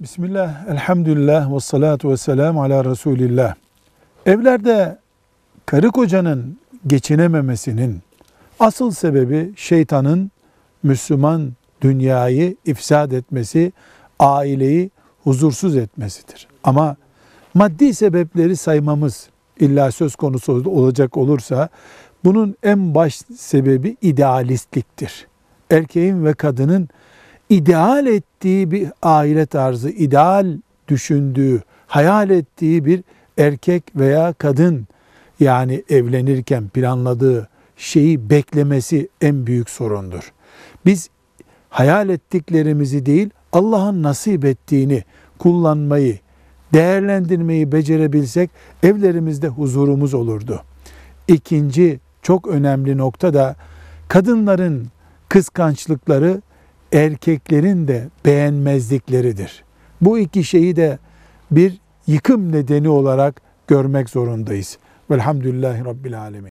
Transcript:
Bismillah, elhamdülillah ve salatu ve selamu ala Resulillah. Evlerde karı kocanın geçinememesinin asıl sebebi şeytanın Müslüman dünyayı ifsad etmesi, aileyi huzursuz etmesidir. Ama maddi sebepleri saymamız illa söz konusu olacak olursa bunun en baş sebebi idealistliktir. Erkeğin ve kadının ideal ettiği bir aile tarzı, ideal düşündüğü, hayal ettiği bir erkek veya kadın yani evlenirken planladığı şeyi beklemesi en büyük sorundur. Biz hayal ettiklerimizi değil, Allah'ın nasip ettiğini kullanmayı, değerlendirmeyi becerebilsek evlerimizde huzurumuz olurdu. İkinci çok önemli nokta da kadınların kıskançlıkları erkeklerin de beğenmezlikleridir. Bu iki şeyi de bir yıkım nedeni olarak görmek zorundayız. Velhamdülillahi Rabbil Alemin.